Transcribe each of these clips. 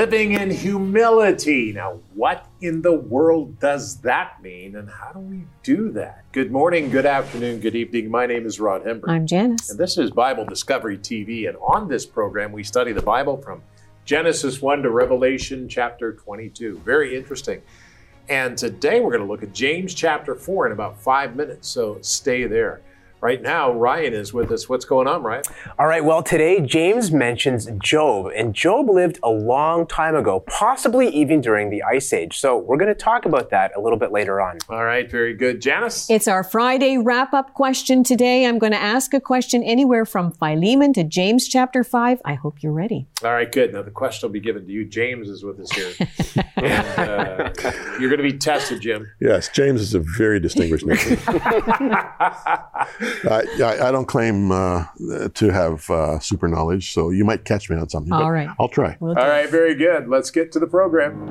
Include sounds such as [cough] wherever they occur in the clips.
living in humility. Now, what in the world does that mean, and how do we do that? Good morning, good afternoon, good evening. My name is Rod Hembree. I'm Janice. And this is Bible Discovery TV. And on this program, we study the Bible from Genesis 1 to Revelation chapter 22. Very interesting. And today we're going to look at James chapter 4 in about five minutes. So stay there. Right now, Ryan is with us. What's going on, Ryan? All right, well, today James mentions Job, and Job lived a long time ago, possibly even during the Ice Age. So we're going to talk about that a little bit later on. All right, very good. Janice? It's our Friday wrap up question today. I'm going to ask a question anywhere from Philemon to James chapter 5. I hope you're ready. All right, good. Now the question will be given to you. James is with us here. [laughs] and, uh, you're going to be tested, Jim. Yes, James is a very distinguished name. [laughs] I, I, I, don't claim uh, to have uh, super knowledge, so you might catch me on something. All right. I'll try. We'll All right, very good. Let's get to the program.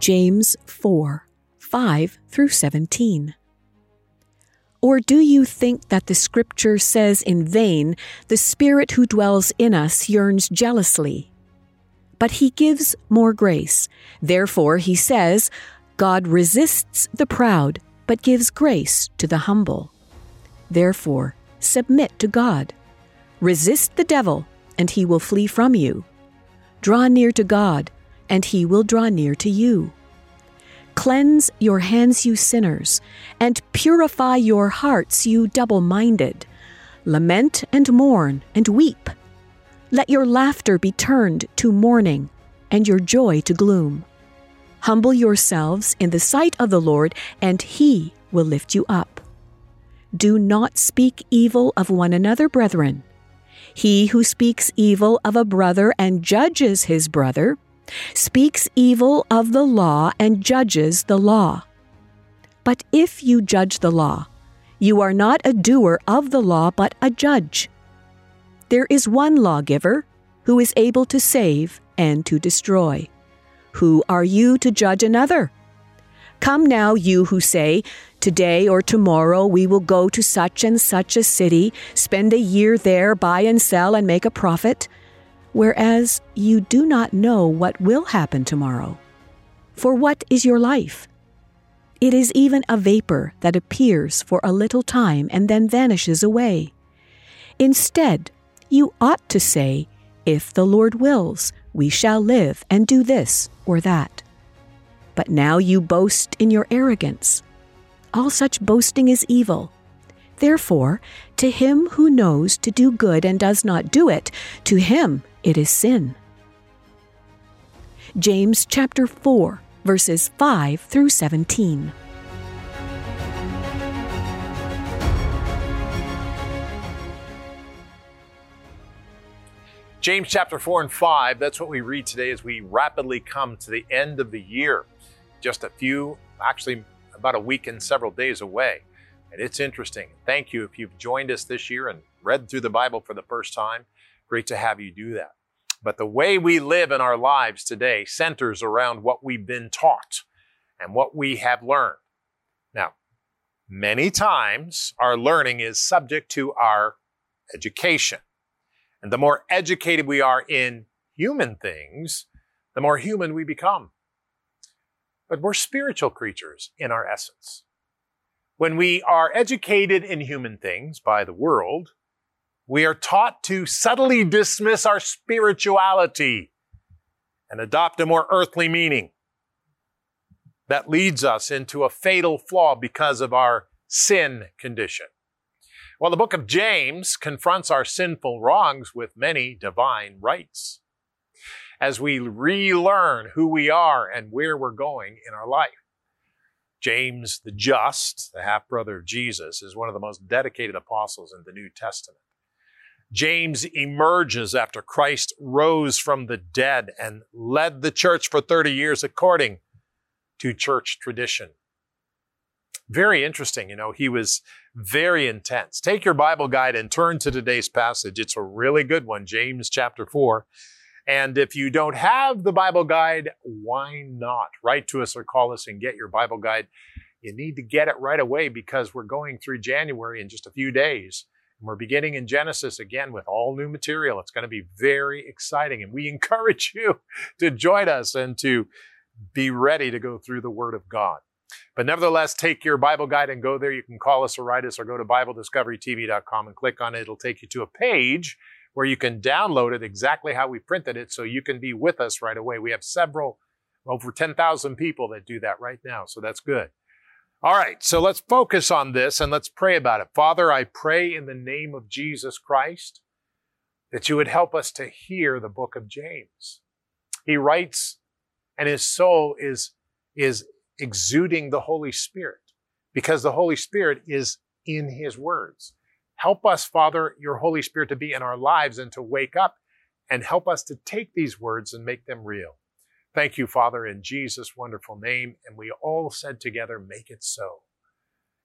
James 4 5 through 17. Or do you think that the scripture says in vain, the Spirit who dwells in us yearns jealously? But he gives more grace. Therefore, he says, God resists the proud, but gives grace to the humble. Therefore, submit to God. Resist the devil, and he will flee from you. Draw near to God, and he will draw near to you. Cleanse your hands, you sinners, and purify your hearts, you double minded. Lament and mourn and weep. Let your laughter be turned to mourning, and your joy to gloom. Humble yourselves in the sight of the Lord, and he will lift you up. Do not speak evil of one another, brethren. He who speaks evil of a brother and judges his brother speaks evil of the law and judges the law. But if you judge the law, you are not a doer of the law, but a judge. There is one lawgiver who is able to save and to destroy. Who are you to judge another? Come now, you who say, Today or tomorrow we will go to such and such a city, spend a year there, buy and sell, and make a profit, whereas you do not know what will happen tomorrow. For what is your life? It is even a vapor that appears for a little time and then vanishes away. Instead, you ought to say, If the Lord wills, we shall live and do this or that. But now you boast in your arrogance. All such boasting is evil. Therefore, to him who knows to do good and does not do it, to him it is sin. James chapter 4, verses 5 through 17. James chapter 4 and 5, that's what we read today as we rapidly come to the end of the year. Just a few, actually, about a week and several days away. And it's interesting. Thank you if you've joined us this year and read through the Bible for the first time. Great to have you do that. But the way we live in our lives today centers around what we've been taught and what we have learned. Now, many times our learning is subject to our education. And the more educated we are in human things, the more human we become. But we're spiritual creatures in our essence. When we are educated in human things by the world, we are taught to subtly dismiss our spirituality and adopt a more earthly meaning. That leads us into a fatal flaw because of our sin condition. Well, the book of James confronts our sinful wrongs with many divine rights. As we relearn who we are and where we're going in our life. James the Just, the half brother of Jesus, is one of the most dedicated apostles in the New Testament. James emerges after Christ rose from the dead and led the church for 30 years according to church tradition very interesting. You know, he was very intense. Take your Bible guide and turn to today's passage. It's a really good one, James chapter 4. And if you don't have the Bible guide, why not? Write to us or call us and get your Bible guide. You need to get it right away because we're going through January in just a few days. And we're beginning in Genesis again with all new material. It's going to be very exciting. And we [laughs] encourage you to join us and to be ready to go through the Word of God. But nevertheless, take your Bible guide and go there. You can call us or write us or go to BibleDiscoveryTV.com and click on it. It'll take you to a page where you can download it exactly how we printed it so you can be with us right away. We have several, over 10,000 people that do that right now, so that's good. All right, so let's focus on this and let's pray about it. Father, I pray in the name of Jesus Christ that you would help us to hear the book of James. He writes, and his soul is, is exuding the Holy Spirit because the Holy Spirit is in his words. Help us, Father, your Holy Spirit to be in our lives and to wake up and help us to take these words and make them real. Thank you, Father, in Jesus' wonderful name. And we all said together, make it so.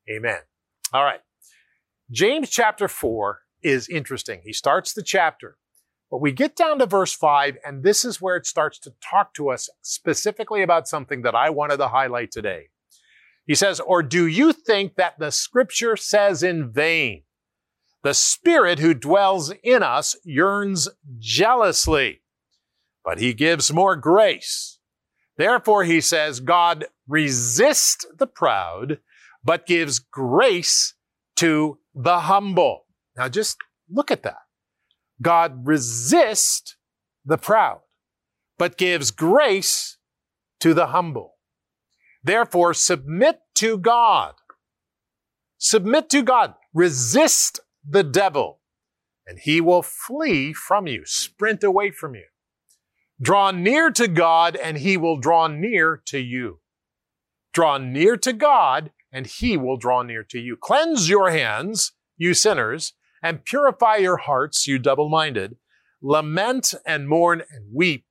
Amen. All right. James chapter 4 is interesting. He starts the chapter, but we get down to verse 5, and this is where it starts to talk to us specifically about something that I wanted to highlight today. He says, Or do you think that the scripture says in vain? The Spirit who dwells in us yearns jealously, but He gives more grace. Therefore, He says, God resists the proud, but gives grace to the humble. Now, just look at that. God resists the proud, but gives grace to the humble. Therefore, submit to God. Submit to God. Resist the devil, and he will flee from you, sprint away from you. Draw near to God, and he will draw near to you. Draw near to God, and he will draw near to you. Cleanse your hands, you sinners, and purify your hearts, you double minded. Lament and mourn and weep.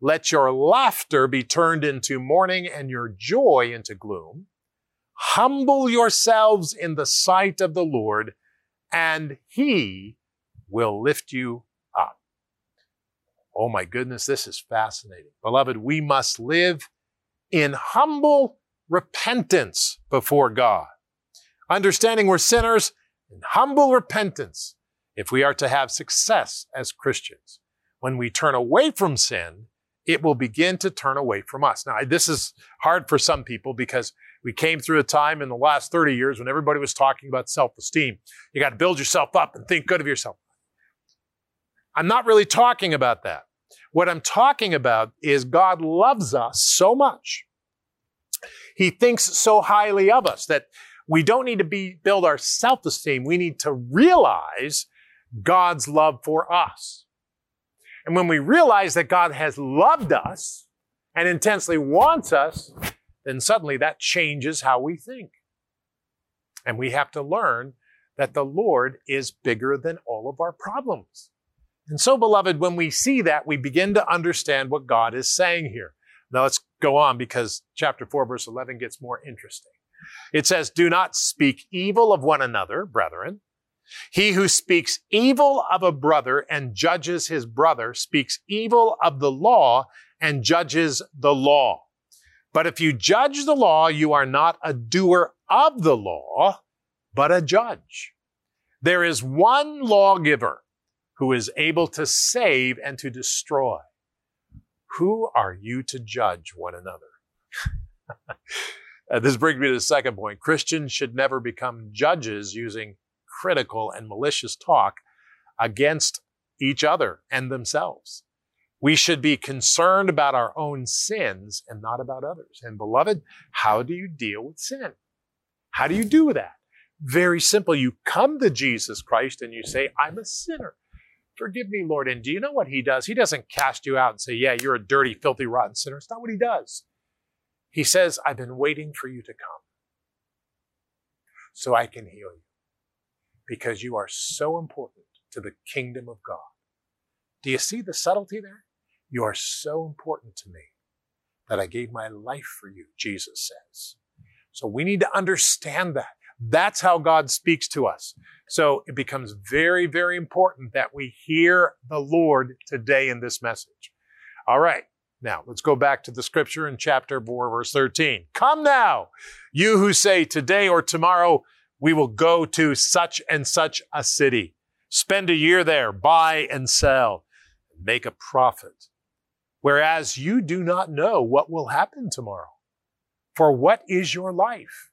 Let your laughter be turned into mourning and your joy into gloom. Humble yourselves in the sight of the Lord and he will lift you up. Oh my goodness, this is fascinating. Beloved, we must live in humble repentance before God. Understanding we're sinners in humble repentance if we are to have success as Christians. When we turn away from sin, it will begin to turn away from us. Now, this is hard for some people because we came through a time in the last 30 years when everybody was talking about self esteem. You got to build yourself up and think good of yourself. I'm not really talking about that. What I'm talking about is God loves us so much. He thinks so highly of us that we don't need to be, build our self esteem. We need to realize God's love for us. And when we realize that God has loved us and intensely wants us, then suddenly that changes how we think. And we have to learn that the Lord is bigger than all of our problems. And so, beloved, when we see that, we begin to understand what God is saying here. Now let's go on because chapter 4, verse 11 gets more interesting. It says, Do not speak evil of one another, brethren. He who speaks evil of a brother and judges his brother speaks evil of the law and judges the law. But if you judge the law, you are not a doer of the law, but a judge. There is one lawgiver who is able to save and to destroy. Who are you to judge one another? [laughs] uh, this brings me to the second point. Christians should never become judges using critical and malicious talk against each other and themselves. We should be concerned about our own sins and not about others. And beloved, how do you deal with sin? How do you do that? Very simple. You come to Jesus Christ and you say, I'm a sinner. Forgive me, Lord. And do you know what he does? He doesn't cast you out and say, Yeah, you're a dirty, filthy, rotten sinner. It's not what he does. He says, I've been waiting for you to come so I can heal you because you are so important to the kingdom of God. Do you see the subtlety there? You are so important to me that I gave my life for you, Jesus says. So we need to understand that. That's how God speaks to us. So it becomes very, very important that we hear the Lord today in this message. All right. Now, let's go back to the scripture in chapter 4, verse 13. Come now, you who say today or tomorrow, we will go to such and such a city, spend a year there, buy and sell, make a profit. Whereas you do not know what will happen tomorrow. For what is your life?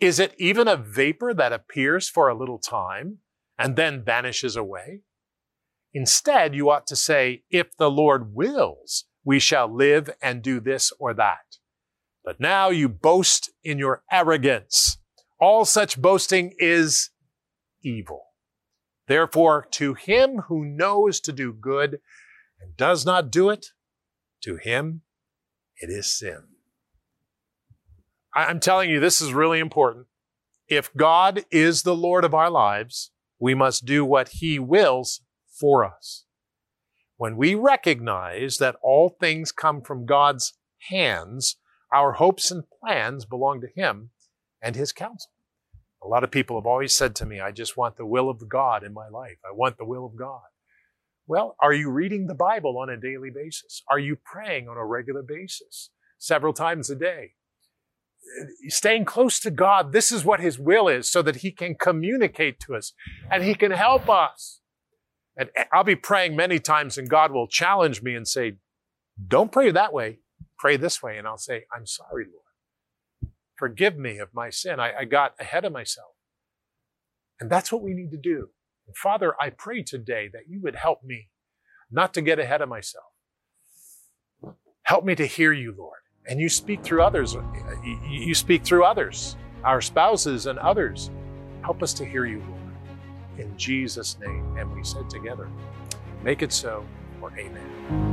Is it even a vapor that appears for a little time and then vanishes away? Instead, you ought to say, if the Lord wills, we shall live and do this or that. But now you boast in your arrogance. All such boasting is evil. Therefore, to him who knows to do good and does not do it, to him it is sin. I'm telling you, this is really important. If God is the Lord of our lives, we must do what he wills for us. When we recognize that all things come from God's hands, our hopes and plans belong to him and his counsel. A lot of people have always said to me, I just want the will of God in my life. I want the will of God. Well, are you reading the Bible on a daily basis? Are you praying on a regular basis, several times a day? Staying close to God, this is what His will is, so that He can communicate to us and He can help us. And I'll be praying many times, and God will challenge me and say, Don't pray that way, pray this way. And I'll say, I'm sorry, Lord. Forgive me of my sin. I, I got ahead of myself. And that's what we need to do. Father, I pray today that you would help me not to get ahead of myself. Help me to hear you, Lord. And you speak through others. You speak through others, our spouses and others. Help us to hear you, Lord. In Jesus' name. And we said together, make it so or amen.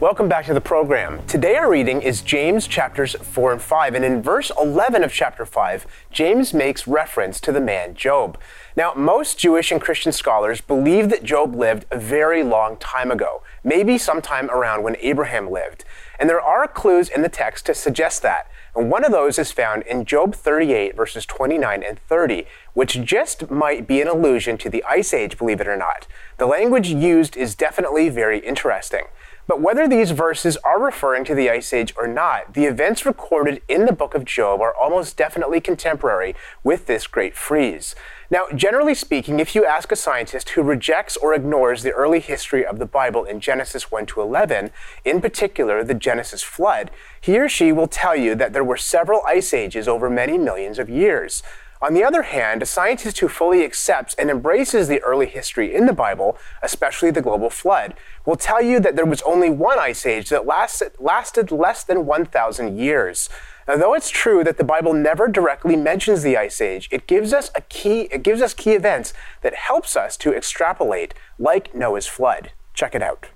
Welcome back to the program. Today our reading is James chapters 4 and 5, and in verse 11 of chapter 5, James makes reference to the man Job. Now, most Jewish and Christian scholars believe that Job lived a very long time ago, maybe sometime around when Abraham lived. And there are clues in the text to suggest that. And one of those is found in Job 38, verses 29 and 30, which just might be an allusion to the Ice Age, believe it or not. The language used is definitely very interesting. But whether these verses are referring to the Ice Age or not, the events recorded in the book of Job are almost definitely contemporary with this great freeze. Now, generally speaking, if you ask a scientist who rejects or ignores the early history of the Bible in Genesis 1 to 11, in particular the Genesis flood, he or she will tell you that there were several ice ages over many millions of years. On the other hand, a scientist who fully accepts and embraces the early history in the Bible, especially the global flood, will tell you that there was only one ice age that lasted, lasted less than 1,000 years. Now, though it's true that the Bible never directly mentions the ice age, it gives us a key, it gives us key events that helps us to extrapolate, like Noah's flood. Check it out.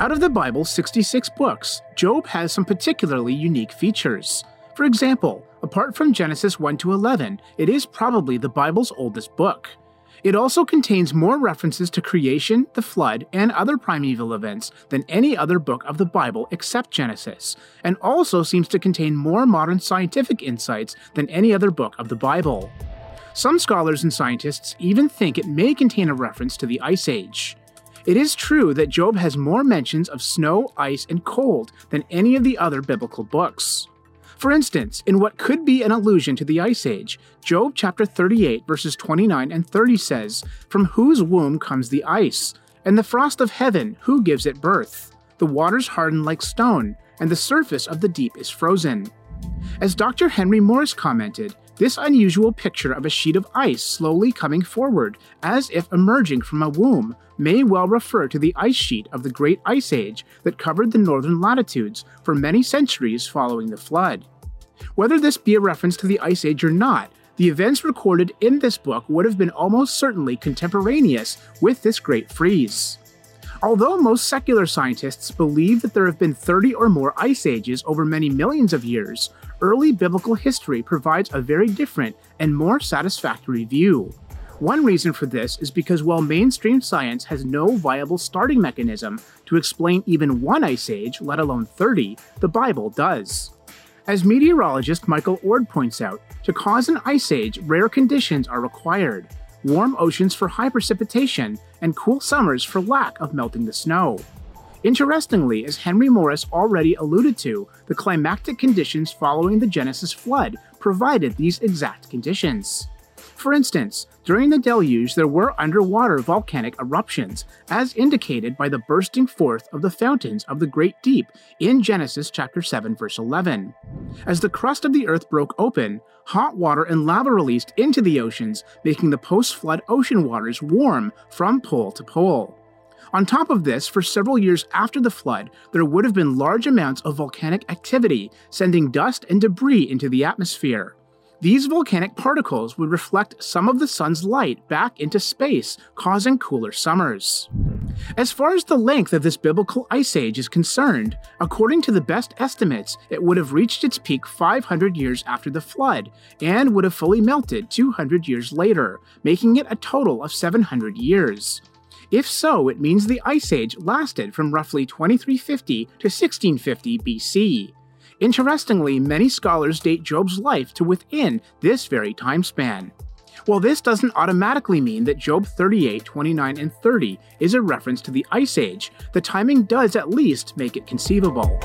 Out of the Bible's 66 books, Job has some particularly unique features. For example, apart from Genesis 1 to 11, it is probably the Bible's oldest book. It also contains more references to creation, the flood, and other primeval events than any other book of the Bible except Genesis, and also seems to contain more modern scientific insights than any other book of the Bible. Some scholars and scientists even think it may contain a reference to the Ice Age. It is true that Job has more mentions of snow, ice, and cold than any of the other biblical books. For instance, in what could be an allusion to the Ice Age, Job chapter 38 verses 29 and 30 says, From whose womb comes the ice? And the frost of heaven, who gives it birth? The waters harden like stone, and the surface of the deep is frozen. As Dr. Henry Morris commented, This unusual picture of a sheet of ice slowly coming forward, as if emerging from a womb, may well refer to the ice sheet of the Great Ice Age that covered the northern latitudes for many centuries following the flood. Whether this be a reference to the Ice Age or not, the events recorded in this book would have been almost certainly contemporaneous with this great freeze. Although most secular scientists believe that there have been 30 or more ice ages over many millions of years, early biblical history provides a very different and more satisfactory view. One reason for this is because while mainstream science has no viable starting mechanism to explain even one ice age, let alone 30, the Bible does. As meteorologist Michael Oard points out, to cause an ice age, rare conditions are required warm oceans for high precipitation, and cool summers for lack of melting the snow. Interestingly, as Henry Morris already alluded to, the climactic conditions following the Genesis flood provided these exact conditions. For instance, during the deluge, there were underwater volcanic eruptions, as indicated by the bursting forth of the fountains of the great deep in Genesis chapter 7 verse 11. As the crust of the earth broke open, hot water and lava released into the oceans, making the post-flood ocean waters warm from pole to pole. On top of this, for several years after the flood, there would have been large amounts of volcanic activity, sending dust and debris into the atmosphere. These volcanic particles would reflect some of the sun's light back into space, causing cooler summers. As far as the length of this biblical ice age is concerned, according to the best estimates, it would have reached its peak 500 years after the flood and would have fully melted 200 years later, making it a total of 700 years. If so, it means the Ice Age lasted from roughly 2350 to 1650 BC. Interestingly, many scholars date Job's life to within this very time span. While this doesn't automatically mean that Job 38, 29, and 30 is a reference to the Ice Age, the timing does at least make it conceivable.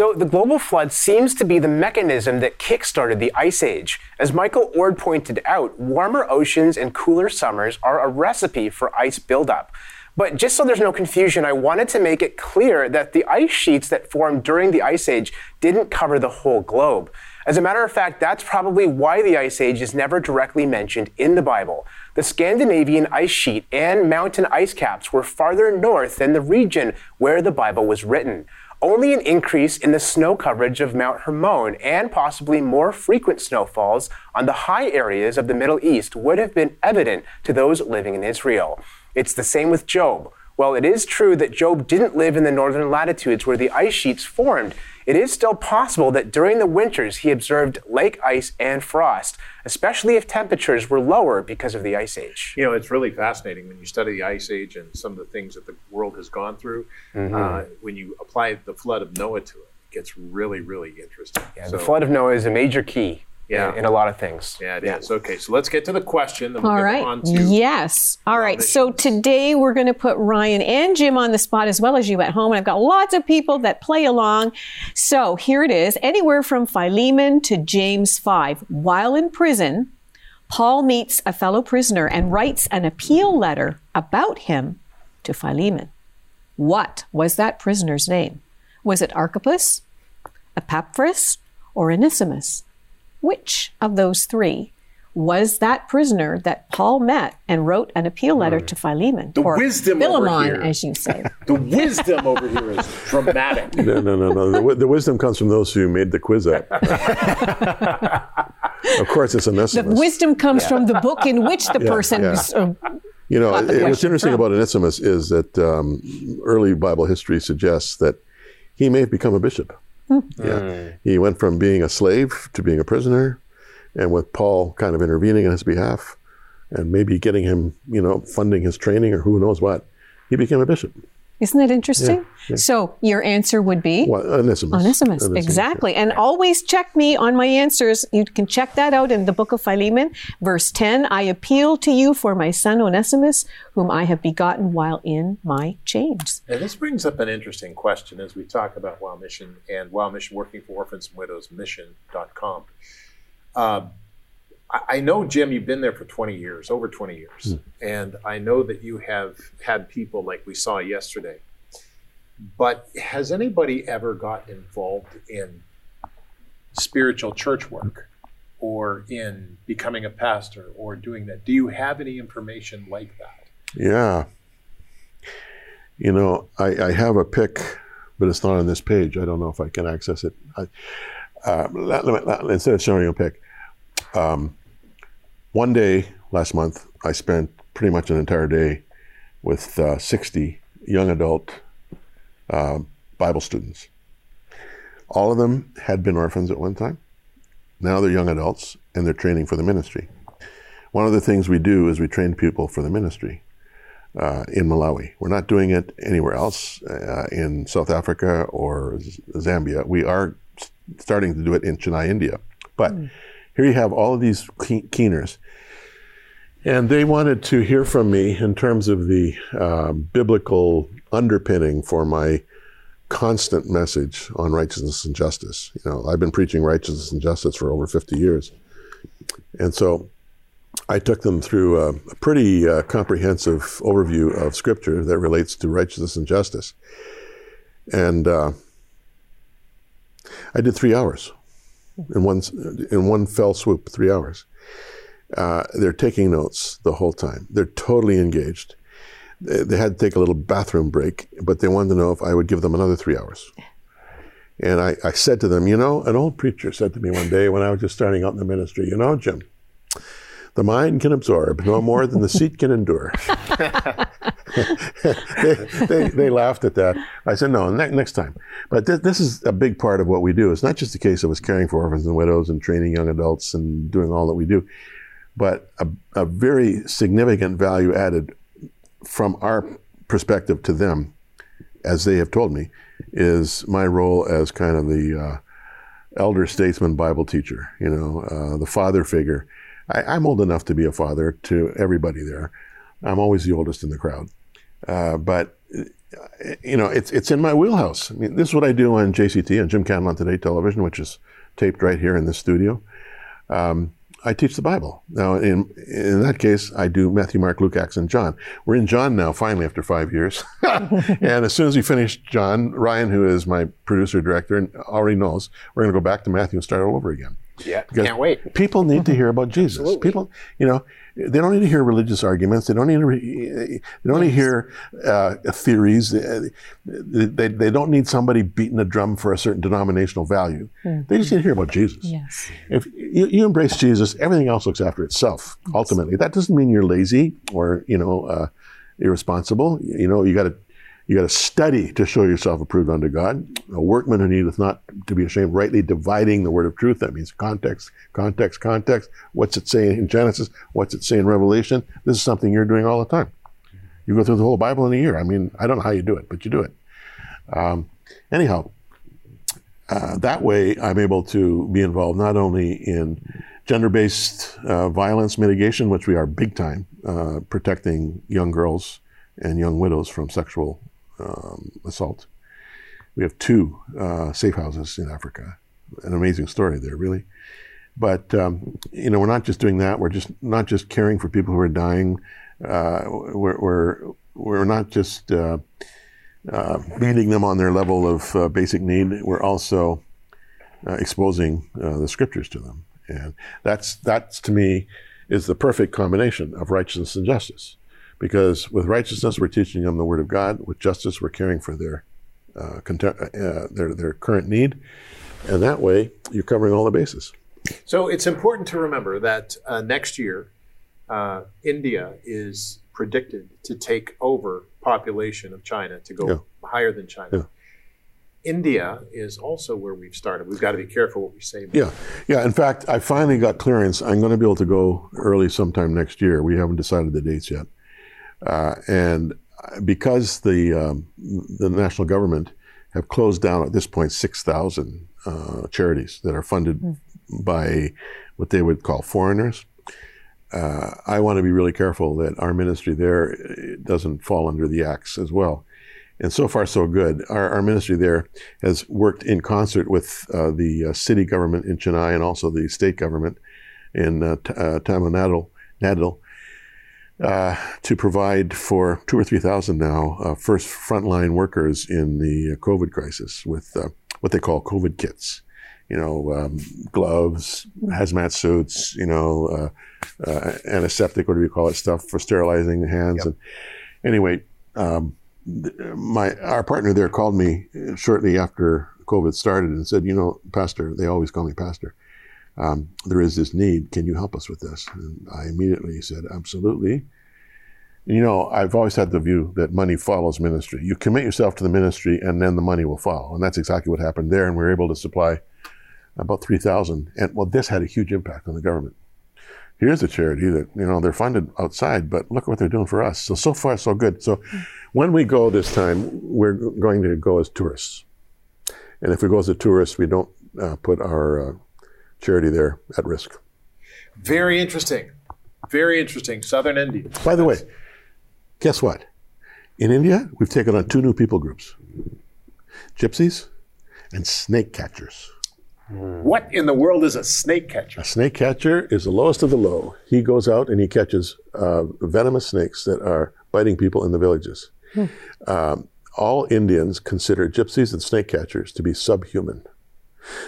So, the global flood seems to be the mechanism that kickstarted the Ice Age. As Michael Oard pointed out, warmer oceans and cooler summers are a recipe for ice buildup. But just so there's no confusion, I wanted to make it clear that the ice sheets that formed during the Ice Age didn't cover the whole globe. As a matter of fact, that's probably why the Ice Age is never directly mentioned in the Bible. The Scandinavian ice sheet and mountain ice caps were farther north than the region where the Bible was written. Only an increase in the snow coverage of Mount Hermon and possibly more frequent snowfalls on the high areas of the Middle East would have been evident to those living in Israel. It's the same with Job. While it is true that Job didn't live in the northern latitudes where the ice sheets formed, it is still possible that during the winters he observed lake ice and frost, especially if temperatures were lower because of the ice age. You know, it's really fascinating when you study the ice age and some of the things that the world has gone through. Mm-hmm. Uh, when you apply the flood of Noah to it, it gets really, really interesting. Yeah, so, the flood of Noah is a major key yeah. in, a lot of things. Yeah, it yeah. is. Okay, so let's get to the question. Then we'll All right. yes. All right. So today we're going to put Ryan and Jim on the spot as well as you at home. And I've got lots of people that play along. So here it is anywhere from Philemon to James 5. While in prison, Paul meets a fellow prisoner and writes an appeal letter about him to Philemon. What was that prisoner's name? Was it Archippus, Epaphras, or Onesimus? Which of those three was that prisoner that Paul met and wrote an appeal letter to Philemon? The wisdom Philemon, over here. as you say. [laughs] the wisdom over here is dramatic. [laughs] No, no, no, no. The, the wisdom comes from those who made the quiz app. [laughs] of course, it's a Onesimus. The wisdom comes yeah. from the book in which the yeah, person yeah. Uh, you know, it, what's interesting from. about Onesimus is that um, early Bible history suggests that he may have become a bishop. Yeah. Mm. He went from being a slave to being a prisoner, and with Paul kind of intervening on his behalf and maybe getting him, you know, funding his training or who knows what, he became a bishop. Isn't that interesting? Yeah, yeah. So your answer would be well, Onesimus. Onesimus, Onesimus exactly. Yeah. And always check me on my answers. You can check that out in the book of Philemon, verse 10. I appeal to you for my son Onesimus, whom I have begotten while in my chains. And this brings up an interesting question as we talk about WOW Mission and WOW Mission working for orphans and widows mission.com. Uh, I know, Jim, you've been there for 20 years, over 20 years. Mm. And I know that you have had people like we saw yesterday. But has anybody ever gotten involved in spiritual church work or in becoming a pastor or doing that. Do you have any information like that? Yeah. You know, I, I have a pic, but it's not on this page. I don't know if I can access it. I, uh, let, let, let, instead of showing you a pic, um, one day last month, I spent pretty much an entire day with uh, 60 young adult uh, Bible students. All of them had been orphans at one time. Now they're young adults and they're training for the ministry. One of the things we do is we train people for the ministry uh, in Malawi. We're not doing it anywhere else uh, in South Africa or Z- Zambia. We are starting to do it in Chennai, India. But mm. Here you have all of these keeners. And they wanted to hear from me in terms of the uh, biblical underpinning for my constant message on righteousness and justice. You know, I've been preaching righteousness and justice for over 50 years. And so I took them through a, a pretty uh, comprehensive overview of scripture that relates to righteousness and justice. And uh, I did three hours in one, in one fell swoop, three hours. Uh, they're taking notes the whole time. They're totally engaged they had to take a little bathroom break, but they wanted to know if I would give them another three hours. And I, I said to them, you know, an old preacher said to me one day when I was just starting out in the ministry, you know, Jim, the mind can absorb no more than the [laughs] seat can endure. they, they, they, laughed at that. I said, no, ne- next time. But th- this is a big part of what we do. It's not just a case of us caring for orphans and widows and training young adults and doing all that we do, but a, a very significant value added from our perspective to them, as they have told me, is my role as kind of the uh, elder statesman Bible teacher, you know, uh, the father figure. I, am old enough to be a father to everybody there. I'm always the oldest in the crowd. Uh, but, you know, it's, it's in my wheelhouse. I mean, this is what I do on JCT, on Jim Cantelon Today Television, which is taped right here in this studio. Um, I teach the Bible. Now, in in that case, I do Matthew, Mark, Luke, Acts, and John. We're in John now, finally, after five years. [laughs] and as soon as we finish John, Ryan, who is my producer director, already knows we're going to go back to Matthew and start all over again. Yeah, because can't wait. People need to hear about [laughs] Jesus. Absolutely. People, you know, they don't need to hear religious arguments. They don't need to. Re- they don't need to hear uh, theories. They, they, they, don't need somebody beating a drum for a certain denominational value. Mm-hmm. They just need to hear about Jesus. Yes. If you, you, embrace Jesus, everything else looks after itself. Yes. Ultimately, that doesn't mean you're lazy or you know uh, irresponsible. You know, you got to you got to study to show yourself approved unto God. A workman who needeth not to be ashamed, rightly dividing the word of truth. That means context, context, context. What's it saying in Genesis? What's it saying in Revelation? This is something you're doing all the time. You go through the whole Bible in a year. I mean, I don't know how you do it, but you do it. Um, anyhow, uh, that way I'm able to be involved not only in gender-based uh, violence mitigation, which we are big time, uh, protecting young girls and young widows from sexual um, assault. We have two uh, safe houses in Africa. An amazing story there, really. But um, you know, we're not just doing that. We're just not just caring for people who are dying. Uh, we're, we're we're not just uh, uh, meeting them on their level of uh, basic need. We're also uh, exposing the scriptures to them, and that's that's to me is the perfect combination of righteousness and justice. Because with righteousness, we're teaching them the Word of God. With justice, we're caring for their uh, uh, their their current need, and that way you're covering all the bases. So it's important to remember that uh, next year, uh, India is predicted to take over population of China to go yeah. higher than China. Yeah. India is also where we've started. We've got to be careful what we say. Yeah, yeah. In fact, I finally got clearance. I'm going to be able to go early sometime next year. We haven't decided the dates yet. Uh, and because the um, the national government have closed down at this point 6,000 uh, charities that are funded mm. by what they would call foreigners. Uh, I want to be really careful that our ministry there uh, doesn't fall under the axe as well. And so far, so good. Our, our ministry there has worked in concert with uh, the uh, city government in Chennai and also the state government in uh, uh Tamil Nadu, Nadu uh, to provide for two or three thousand now uh, first frontline workers in the COVID crisis with uh, what they call COVID kits. you know, um, gloves, hazmat suits, you know, uh, uh, antiseptic, whatever you call it, stuff for sterilizing the hands. Yep. And anyway, um, my our partner there called me shortly after COVID started and said, you know, Pastor, they always call me Pastor. Um, there is this need. Can you help us with this? And I immediately said, absolutely. You know, I've always had the view that money follows ministry. You commit yourself to the ministry, and then the money will follow. And that's exactly what happened there. And we were able to supply about 3,000. And well, this had a huge impact on the government. Here's a charity that, you know, they're funded outside, but look what they're doing for us. So, so far, so good. So when we go this time, we're going to go as tourists. And if we go as a tourist, we don't uh, put our uh, charity there at risk. Very interesting. Very interesting. Southern India. By the way, guess what? In India, we've taken on two new people groups gypsies and snake catchers. What in the world is a snake catcher? A snake catcher is the lowest of the low. He goes out and he catches uh, venomous snakes that are biting people in the villages. Hmm. Um, all Indians consider gypsies and snake catchers to be subhuman.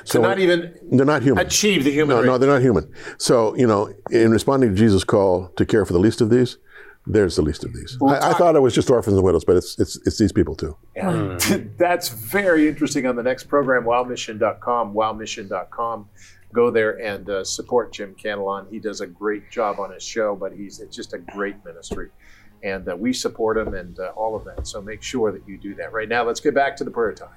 So not even they're not human. Achieve the human. No, rate. no, they're not human. So you know, in responding to Jesus' call to care for the least of these, there's the least of these. We'll I, I, thought it was just orphans and widows, but it's it's it's these people too. Yeah. Mm. [laughs] That's very interesting. On the next program, wowmission.com, wowmission.com. Go there and uh, support Jim Cantelon. He does a great job on his show, but he's it's just a great ministry, and uh, we support him and uh, all of that. So make sure that you do that. Right now, let's get back to the prayer time.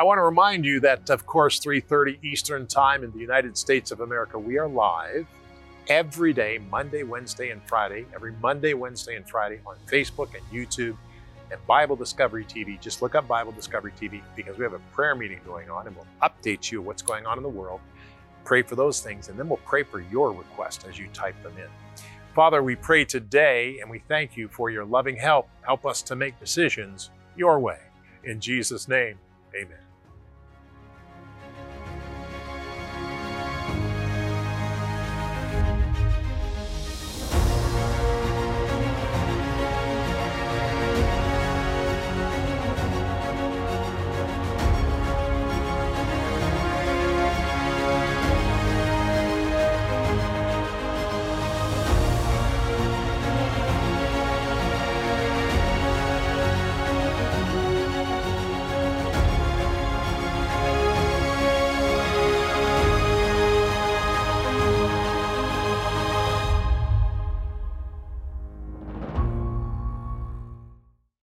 I want to remind you that, of course, 3:30 Eastern Time in the United States of America, we are live every day, Monday, Wednesday, and Friday. Every Monday, Wednesday, and Friday on Facebook and YouTube and Bible Discovery TV. Just look up Bible Discovery TV because we have a prayer meeting going on, and we'll update you what's going on in the world. Pray for those things, and then we'll pray for your request as you type them in. Father, we pray today and we thank you for your loving help. Help us to make decisions your way. In Jesus' name, amen.